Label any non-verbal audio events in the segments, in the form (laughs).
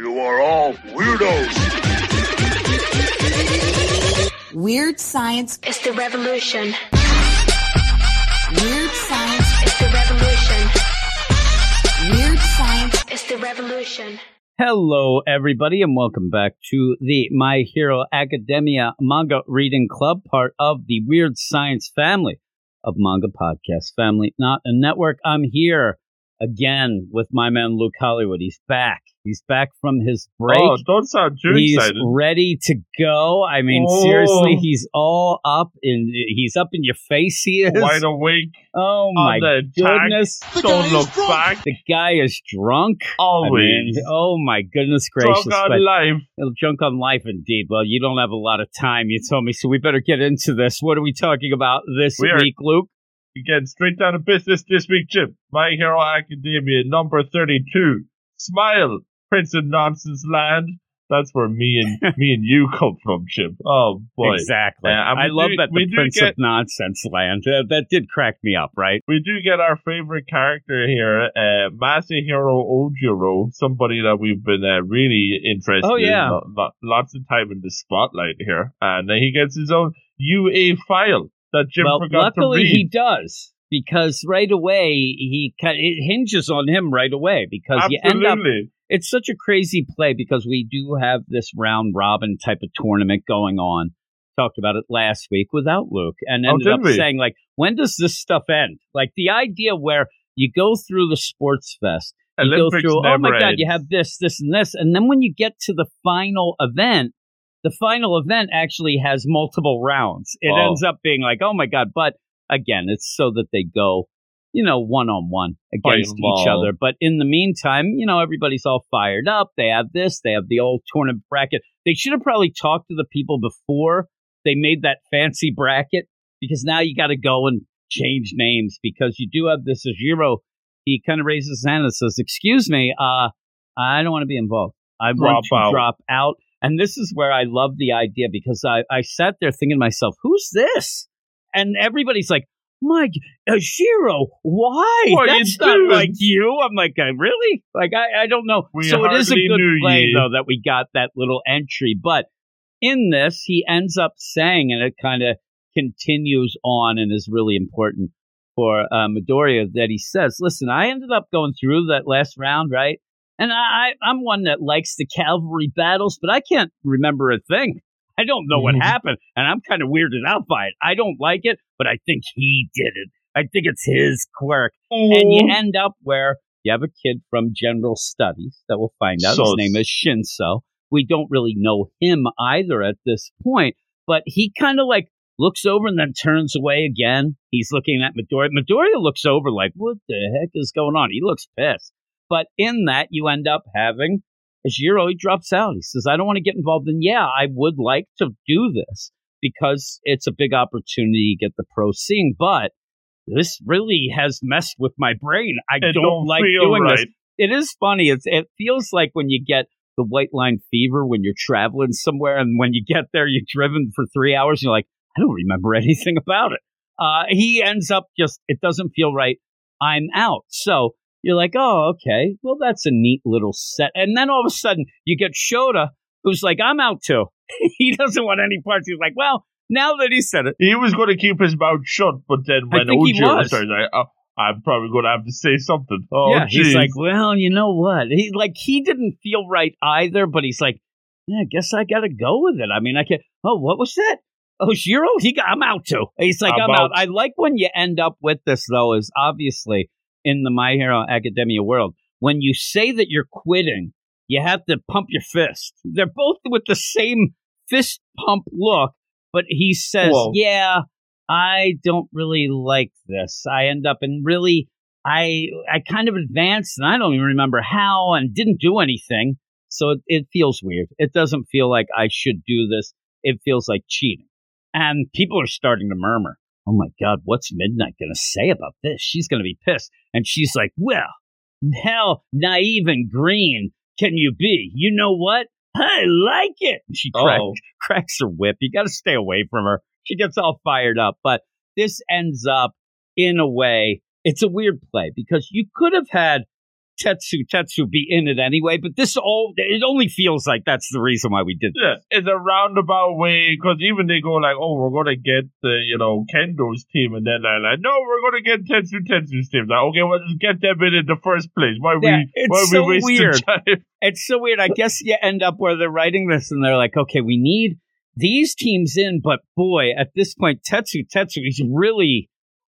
You are all weirdos. Weird science is the revolution. Weird science is the revolution. Weird science is the revolution. Hello, everybody, and welcome back to the My Hero Academia Manga Reading Club, part of the Weird Science family of manga podcast family, not a network. I'm here again with my man Luke Hollywood. He's back. He's back from his break. Oh, don't sound too he's excited. ready to go. I mean, Oh. seriously, he's all up in. He's up in your face. He is. Wide awake oh my the attack. goodness! Don't look back. The guy is drunk. I Always. mean, oh my goodness gracious! Drunk but- on life. Drunk on life, indeed. Well, you don't have a lot of time. You told me, so we better get into this. What are we talking about this We are- week, Luke? Again, straight down to business this week, Jim. My Hero Academia, number 32. Smile, Prince of Nonsense Land. That's where me and (laughs) me and you come from, Chip. Oh boy. Exactly. Uh, and I love do- that the Prince get- of Nonsense Land. Uh, that did crack me up, right? We do get our favorite character here, uh, Masahiro Ojiro, somebody that we've been uh, really interested Oh, yeah. in. Lo- lo- lots of time in the spotlight here. And he gets his own UA file that Jim well, forgot to luckily read. he does because right away he it hinges on him right away because you end up Absolutely. It's such a crazy play because we do have this round robin type of tournament going on. Talked about it last week without Luke and Oh, ended did up we? saying like, when does this stuff end? Like the idea where you go through the sports fest, you Olympics go through, oh my god, you have this, this, and this, and then when you get to the final event, the final event actually has multiple rounds. It Oh. ends up being like, oh my god, but again, it's so that they go, you know, one on one against each other. But in the meantime, you know, everybody's all fired up. They have this, they have the old tournament bracket. They should have probably talked to the people before they made that fancy bracket because now you got to go and change names because you do have this Ajiro. He kind of raises his hand and says, "Excuse me, uh, I don't want to be involved. I want Drop to out." drop out." And this is where I love the idea because I, I sat there thinking to myself, "Who's this?" And everybody's like, "Mike, Ajiro, why? What are you That's not doing?" like you." I'm like, "Uh, "Really? Like I, I don't know." We so it is a good play ye. though that we got that little entry, but in this, he ends up saying, and it kind of continues on and is really important for uh, Midoriya that he says, "Listen, I ended up going through that last round, right? And I, I'm one that likes the cavalry battles, but I can't remember a thing. I don't know what Mhm. happened, and I'm kind of weirded out by it. I don't like it, but I think he did it. I think it's his quirk, and you end up where you have a kid from General Studies that we'll find out. His name is Shinso. We don't really know him either at this point, but he kind of like looks over and then turns away again. He's looking at Midoriya. Midoriya looks over like, what the heck is going on? He looks pissed. But in that, you end up having Ajiro, he drops out. He says, I don't want to get involved. And yeah, I would like to do this because it's a big opportunity to get the pro scene, but this really has messed with my brain. I don't, don't like doing this it is funny. It's, it feels like when you get the white line fever when you're traveling somewhere, and when you get there, you're driven for three hours. And you're like, I don't remember (laughs) anything about it. Uh, he ends up just, it doesn't feel right. I'm out. So you're like, oh, okay. Well, that's a neat little set. And then all of a sudden, you get Shoda, who's like, I'm out too. (laughs) he doesn't want any parts. He's like, well, now that he said it, He was going to keep his mouth shut, but then when was. started, like, oh, I'm probably going to have to say something. Oh, yeah, he's jeez. like, well, you know what? He like he didn't feel right either, but he's like, yeah, I guess I got to go with it. I mean, I can. Oh, what was that? Oh, Shiro, he got. I'm out too. He's like, I'm, I'm out. out. I like when you end up with this though. Is obviously in the My Hero Academia world when you say that you're quitting, you have to pump your fist. They're both with the same fist pump look, but he says, Whoa. yeah. I don't really like this. I end up in really I I kind of advanced and I don't even remember how and didn't do anything. So it, it feels weird. It doesn't feel like I should do this. It feels like cheating. And people are starting to murmur, "Oh my god, what's Midnight going to say about this? She's going to be pissed." And she's like, "Well, how naive and green can you be? You know what? I like it." She crack, (laughs) cracks her whip. You got to stay away from her. She gets all fired up. But this ends up in a way, it's a weird play because you could have had Tetsu Tetsu be in it anyway, but this all it only feels like that's the reason why we did this. Yeah, it's a roundabout way because even they go like, "Oh, we're gonna get the you know Kendo's team," and then they're like, "No, we're gonna get Tetsu Tetsu's team." Like, okay, well, just get them in in the first place. Why Yeah, we why so we weird. time? (laughs) It's so weird. I guess you end up where they're writing this and they're like, okay, we need these teams in, but boy, at this point, Tetsu Tetsu, he's really,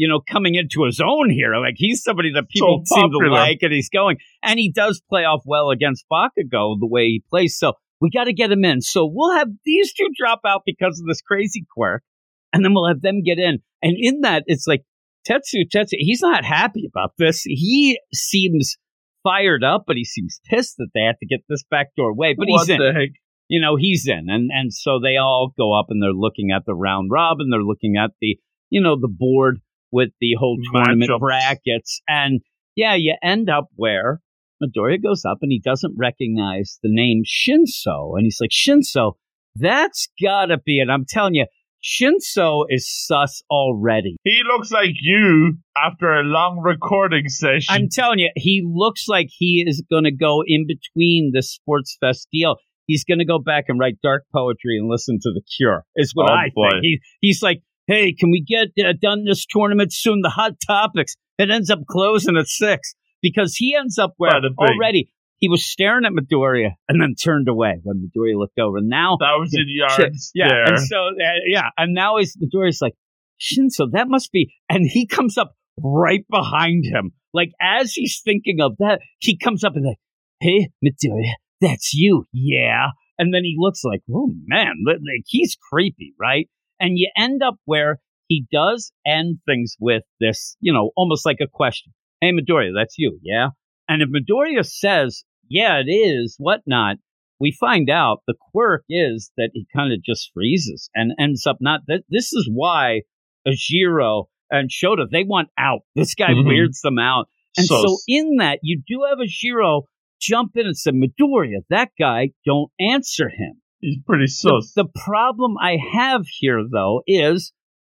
you know, coming into his own here. Like he's somebody that people So seem to like and he's going. And he does play off well against Bakugo the way he plays. So we got to get him in. So we'll have these two drop out because of this crazy quirk, and then we'll have them get in. And in that, it's like Tetsu Tetsu, he's not happy about this. He seems fired up, but he seems pissed that they have to get this backdoor way. But what he's in. the heck? You know, he's in. And and so they all go up and they're looking at the round robin. They're looking at the, you know, the board with the whole tournament brackets. And yeah, you end up where Midoriya goes up and he doesn't recognize the name Shinso. And he's like, Shinso, that's gotta be it. I'm telling you, Shinso is sus already. He looks like you after a long recording session. I'm telling you, he looks like he is going to go in between the Sports Fest deal. He's going to go back and write dark poetry and listen to The Cure, is what Oh, I boy. think. He, he's like, hey, can we get uh, done this tournament soon? The hot topics. It ends up closing at six because he ends up where already he was staring at Midoriya and then turned away when Midoriya looked over. Now thousand (laughs) yards yeah, there. and so uh, yeah, and now he's Midoriya's like Shinso. That must be, and he comes up right behind him, like as he's thinking of that, he comes up and like, "Hey, Midoriya, that's you, yeah." And then he looks like, "Oh man, like he's creepy, right?" And you end up where he does end things with this, you know, almost like a question. Hey, Midoriya, that's you, yeah. And if Midoriya says, "Yeah, it is," whatnot, we find out the quirk is that he kind of just freezes and ends up not. That this is why Ajiro and Shoda they want out. (laughs) This guy Mhm. weirds them out, and so Sus. in that you do have Ajiro jump in and say, "Midoriya, that guy, don't answer him." He's pretty The, sus. the problem I have here, though, is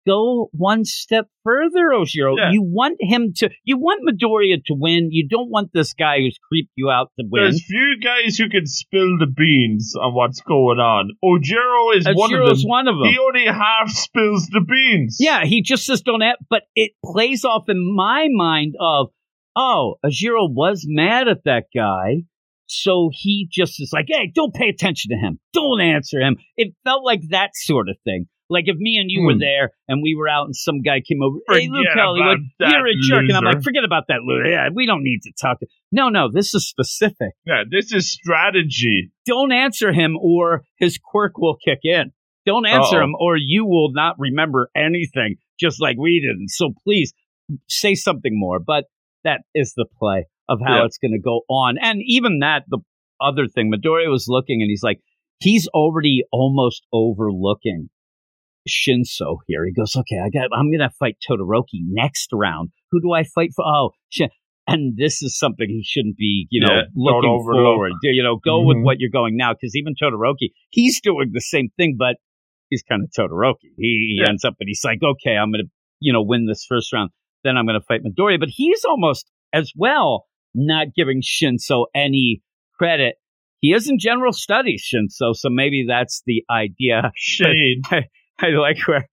go one step further, Oshiro. Yeah. You want him to, you want Midoriya to win. You don't want this guy who's creeped you out to win. There's few guys who can spill the beans on what's going on. Ojiro is one of them. One of them. He only half spills the beans. Yeah, he just says don't act, but it plays off in my mind of, oh, Ajiro was mad at that guy. So he just is like, hey, don't pay attention to him. Don't answer him. It felt like that sort of thing. Like if me and you were Hmm. there and we were out and some guy came over, hey, Luke Hollywood, you're a jerk. And I'm like, forget about that loser. Yeah, we don't need to talk. No, no, this is specific. Yeah, this is strategy. Don't answer him or his quirk will kick in. Don't answer Uh-oh. him or you will not remember anything just like we didn't. So please say something more. But that is the play of how Yeah. it's going to go on. And even that, the other thing, Midoriya was looking and he's like, he's already almost overlooking Shinso here. He goes, okay, I got, I'm going to fight Todoroki next round. Who do I fight for? Oh, Shin. And this is something he shouldn't be, you know, Yeah, looking forward. You know, go with Mhm. what you're going now. Because even Todoroki, he's doing the same thing, but he's kind of Todoroki. He, he Yeah. ends up, and he's like, okay, I'm going to, you know, win this first round. Then I'm going to fight Midoriya. But he's almost as well not giving Shinso any credit. He is in general studies, Shinso, so maybe that's the idea. (laughs) Shade. I like where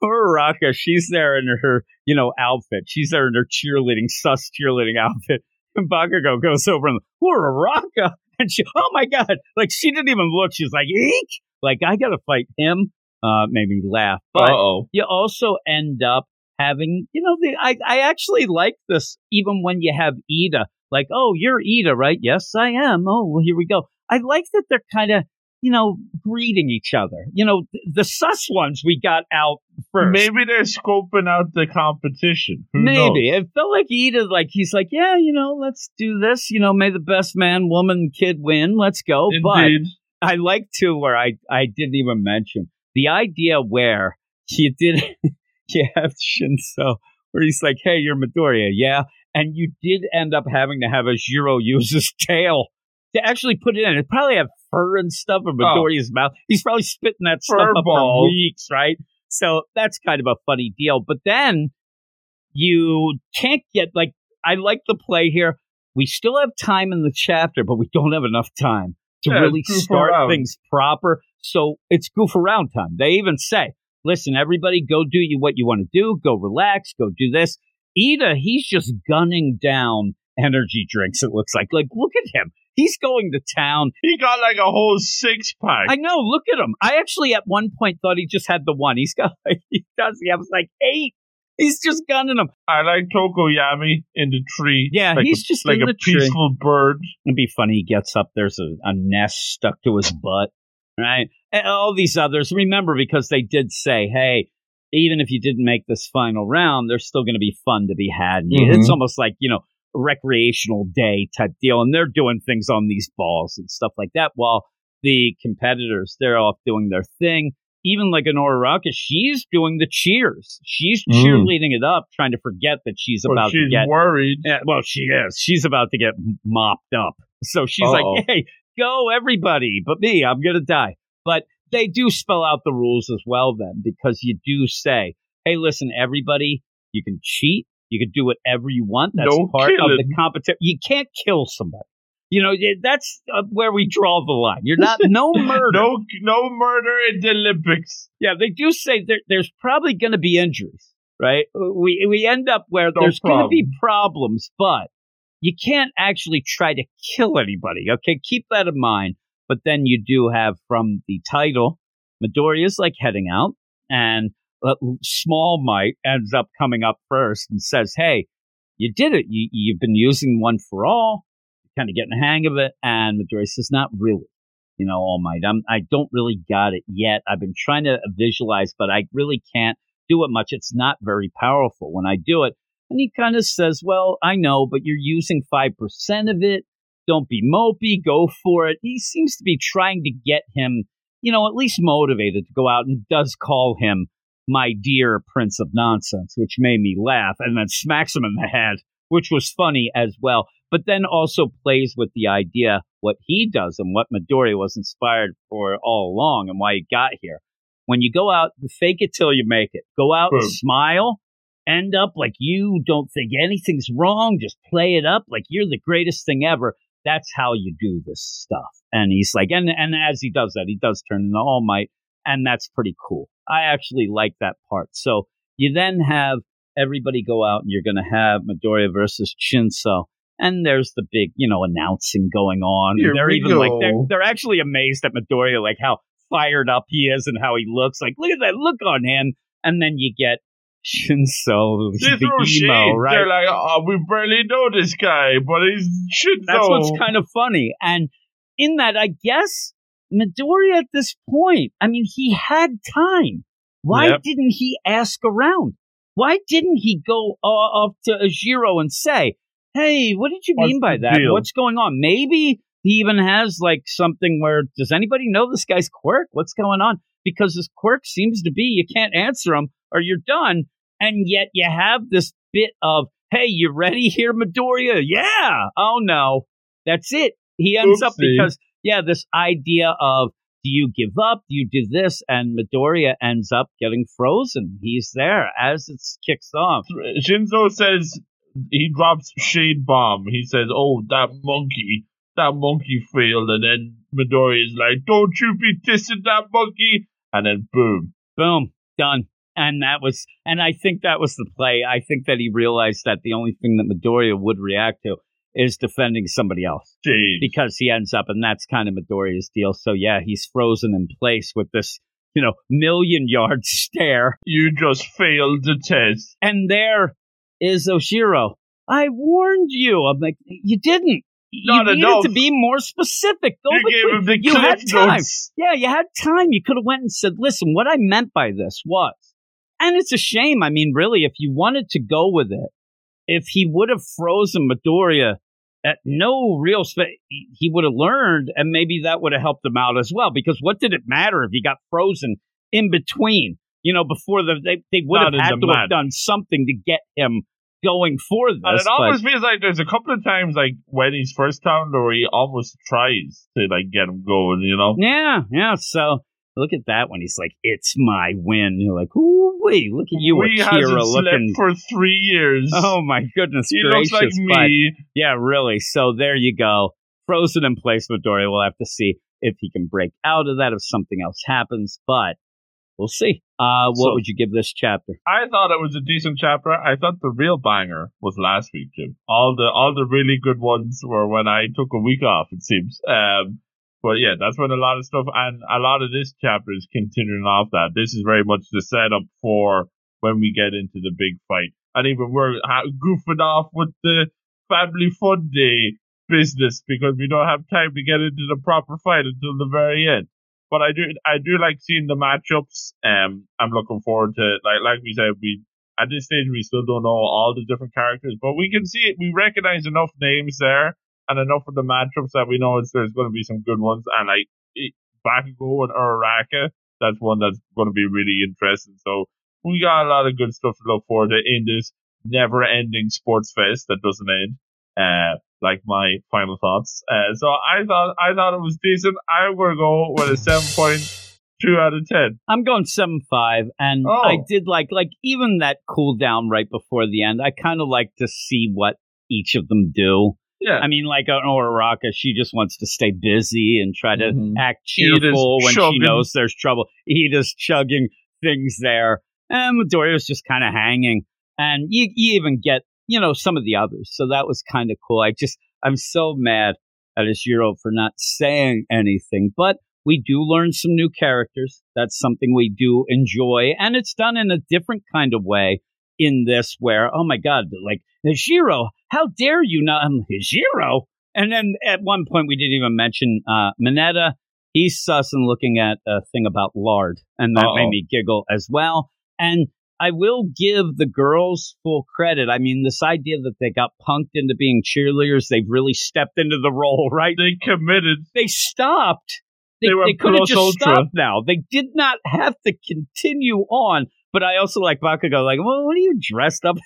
poor Raka, she's there in her, you know, outfit. She's there in her cheerleading, sus cheerleading (laughs) outfit. And Bakugo goes over and, poor Raka. And she, oh my God. Like, she didn't even look. She's like, eek. Like, I got to fight him. Uh, made me laugh. Uh-oh. you also end up having, you know, the I, I actually like this even when you have Ida. Like, oh, you're Ida, right? Yes, I am. Oh, well, here we go. I like that they're kind of, you know, greeting each other. You know, th- the sus ones we got out first. Maybe they're scoping out the competition. Who Maybe knows? it felt like Ida, like he's like, yeah, you know, let's do this. You know, may the best man, woman, kid win. Let's go. But Indeed. I like to where I I didn't even mention the idea where you did (laughs) you have Shinso where he's like, "Hey, you're Midoriya, yeah," and you did end up having to have a Jiro use his (laughs) tail to actually put it in. It probably have fur and stuff in Midoriya's mouth. He's probably spitting that stuff Fur up ball. for weeks, right? So that's kind of a funny deal. But then you can't get like I like the play here. we still have time in the chapter, but we don't have enough time to Yeah, really start around. things proper. So it's goof around time. They even say, listen, everybody go do you what you want to do. Go relax. Go do this. Ida, he's just gunning down energy drinks. It looks like, like, look at him. He's going to town. He got like a whole six pack. I know. Look at him. I actually at one point thought he just had the one. He's got (laughs) like, he does. He has like eight. He's just gunning them. I like Tokoyami in the tree. Yeah, like he's a, just like in a the tree. peaceful bird. It'd be funny. He gets up. There's a, a nest stuck to his butt. Right. And all these others. Remember, because they did say, hey, even if you didn't make this final round, there's still going to be fun to be had. Mhm. It's almost like you know recreational day type deal, and they're doing things on these balls and stuff like that. While the competitors, they're off doing their thing. Even like Honora Rocket, she's doing the cheers. She's Mm. cheerleading it up, trying to forget that she's But about she's to get worried. yeah, well, she is. She's about to get mopped up. So she's Uh-oh. like, hey, go everybody, but me, I'm going to die. But they do spell out the rules as well, then, because you do say, hey, listen, everybody, you can cheat. You can do whatever you want. That's No part of the competition. You can't kill somebody. You know, that's uh, where we draw the line. You're not, no (laughs) murder. No, no murder in the Olympics. Yeah, they do say there, there's probably going to be injuries, right? We we end up where No there's going to be problems, but you can't actually try to kill anybody. Okay, keep that in mind. But then you do have from the title, Midoriya's like heading out, and Small Might ends up coming up first and says, "Hey, you did it. You you've been using one for all, kind of getting the hang of it." And Midoriya says, "Not really." you know, All Might. I'm, I don't really got it yet. I've been trying to visualize, but I really can't do it much. It's not very powerful when I do it. And he kind of says, well, I know, but you're using 5% of it. Don't be mopey. Go for it. He seems to be trying to get him, you know, at least motivated to go out and does call him my dear Prince of Nonsense, which made me laugh and then smacks him in the head, which was funny as well. But then also plays with the idea what he does and what Midoriya was inspired for all along and why he got here. When you go out, fake it till you make it. Go out and hmm. smile, end up like you don't think anything's wrong, just play it up like you're the greatest thing ever. That's how you do this stuff. And he's like, and and as he does that, he does turn into All Might, and that's pretty cool. I actually like that part. So you then have everybody go out, and you're going to have Midoriya versus Shinso. And there's the big, you know, announcing going on. Here they're even like they're they're actually amazed at Midoriya, like how fired up he is and how he looks. Like, look at that look on him. And then you get Shinso, They the throw emo, right? They're like, oh, we barely know this guy, but he's shit. That's what's kind of funny. And in that, I guess Midoriya at this point, I mean, he had time. Why Yep. didn't he ask around? Why didn't he go uh, up to Ajiro and say, "Hey, what did you What's mean by that? deal?" What's going on?" Maybe he even has like something where does anybody know this guy's quirk? What's going on? Because his quirk seems to be you can't answer him or you're done, and yet you have this bit of, "Hey, you ready here, Midoriya?" Yeah. Oh no, that's it. He ends up because yeah, this idea of do you give up? Do you do this? And Midoriya ends up getting frozen. He's there as it kicks off. Shinso says he drops shade bomb. He says, "Oh, that monkey, that monkey failed," and then Midori is like, "Don't you be dissing that monkey!" And then boom, Boom, done. And that was, and I think that was the play. I think that he realized that the only thing that Midoriya would react to is defending somebody else shade. because he ends up, and that's kind of Midoriya's deal. So yeah, he's frozen in place with this, you know, million yard (laughs) stare. You just failed the test. And there is Oshiro. I warned you. I'm like, you didn't. Not you needed enough. to be more specific. Go you gave him the you had time. notes. Yeah, you had time. You could have went and said, "Listen, what I meant by this was," and it's a shame. I mean, really, if you wanted to go with it, if he would have frozen Midoriya at no real space, he would have learned, and maybe that would have helped him out as well. Because what did it matter if he got frozen in between? You know, before the they they would Not have had to mat. have done something to get him going for this. And it almost feels like there's a couple of times, like when he's first down, where he almost tries to like get him going. You know, Yeah, yeah. So Look at that one. He's like, "It's my win." You're like, "Ooh, wait, look at you, we Akira, looking." slept for three years. Oh my goodness he gracious! looks like but- me. yeah, really. So there you go. Frozen in place, Midoriya. We'll have to see if he can break out of that if something else happens, but we'll see. Uh, what So- would you give this chapter? I thought it was a decent chapter. I thought the real banger was last week, Jim. All the all the really good ones were when I took a week off. It seems. Um, but yeah, that's when a lot of stuff and a lot of this chapter is continuing off that. This is very much the setup for when we get into the big fight, and even we're goofing off with the family fun day business because we don't have time to get into the proper fight until the very end. But I do, I do like seeing the matchups. Um, I'm looking forward to it. Like, like we said, we at this stage we still don't know all the different characters, but we can see it. We recognize enough names there and enough of the matchups that we know it's, there's going to be some good ones. And like Bakugo and Uraraka, that's one that's going to be really interesting. So we got a lot of good stuff to look forward to in this never-ending sports fest that doesn't end. Uh, like my final thoughts. Uh, so I thought I thought it was decent. I will go with a seven point two out of ten. I'm going seven five, and Oh. I did like like even that cool down right before the end. I kind of like to see what each of them do. Yeah, I mean, like an she just wants to stay busy and try to Mhm. act cheerful when she knows there's trouble. Ida's chugging things there, and Midoriya's just kind of hanging. And you, you even get, you know, some of the others. So that was kind of cool. I just, I'm so mad at Ishiro for not saying anything, but we do learn some new characters. That's something we do enjoy, and it's done in a different kind of way in this where, oh my God, like, Ishiro, how dare you not? I'm Ishiro. And then at one point, we didn't even mention uh, Mineta. He's sus and looking at a thing about lard, and that Uh-oh. made me giggle as well. And I will give the girls full credit. I mean, this idea that they got punked into being cheerleaders, they've really stepped into the role, (laughs) right? they committed. They stopped. They, They they could have just ultra. stopped now. They did not have to continue on. But I also like Bakugo, like, well, what are you dressed up?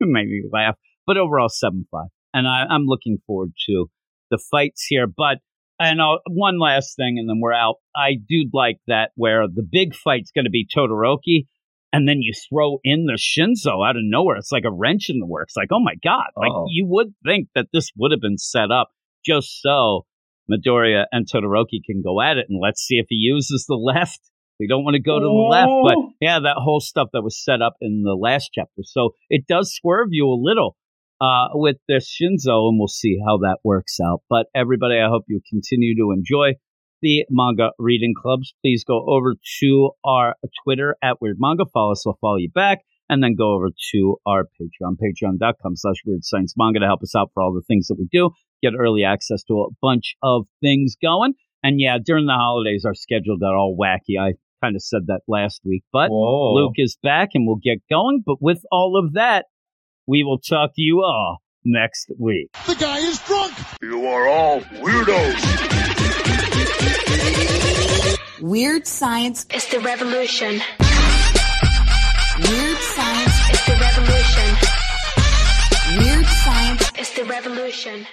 It made me laugh. But overall, 7 5. And I, I'm looking forward to the fights here. But, and uh, one last thing, and then we're out. I do like that where the big fight's going to be Todoroki. And then you throw in the Shinso out of nowhere. It's like a wrench in the works. Like, oh my God. Like, Uh-oh. you would think that this would have been set up just so Midoriya and Todoroki can go at it. And let's see if he uses the (laughs) left. We don't want to go to the left, but Oh. yeah, that whole stuff that was set up in the last chapter. So it does swerve you a little uh, with this Shinso, and we'll see how that works out. But everybody, I hope you continue to enjoy the manga reading clubs. Please go over to our Twitter at Weird Manga. Follow us, we'll follow you back. And then go over to our Patreon, patreon.com slash weird science manga to help us out for all the things that we do. Get early access to a bunch of things going. And yeah, during the holidays, our schedule got all wacky. I kind of said that last week, but Whoa. Luke is back and we'll get going. But with all of that, we will talk to you all next week. The guy is drunk. You are all weirdos. Weird science. is the revolution. Weird science. is the revolution. Weird science. is the revolution.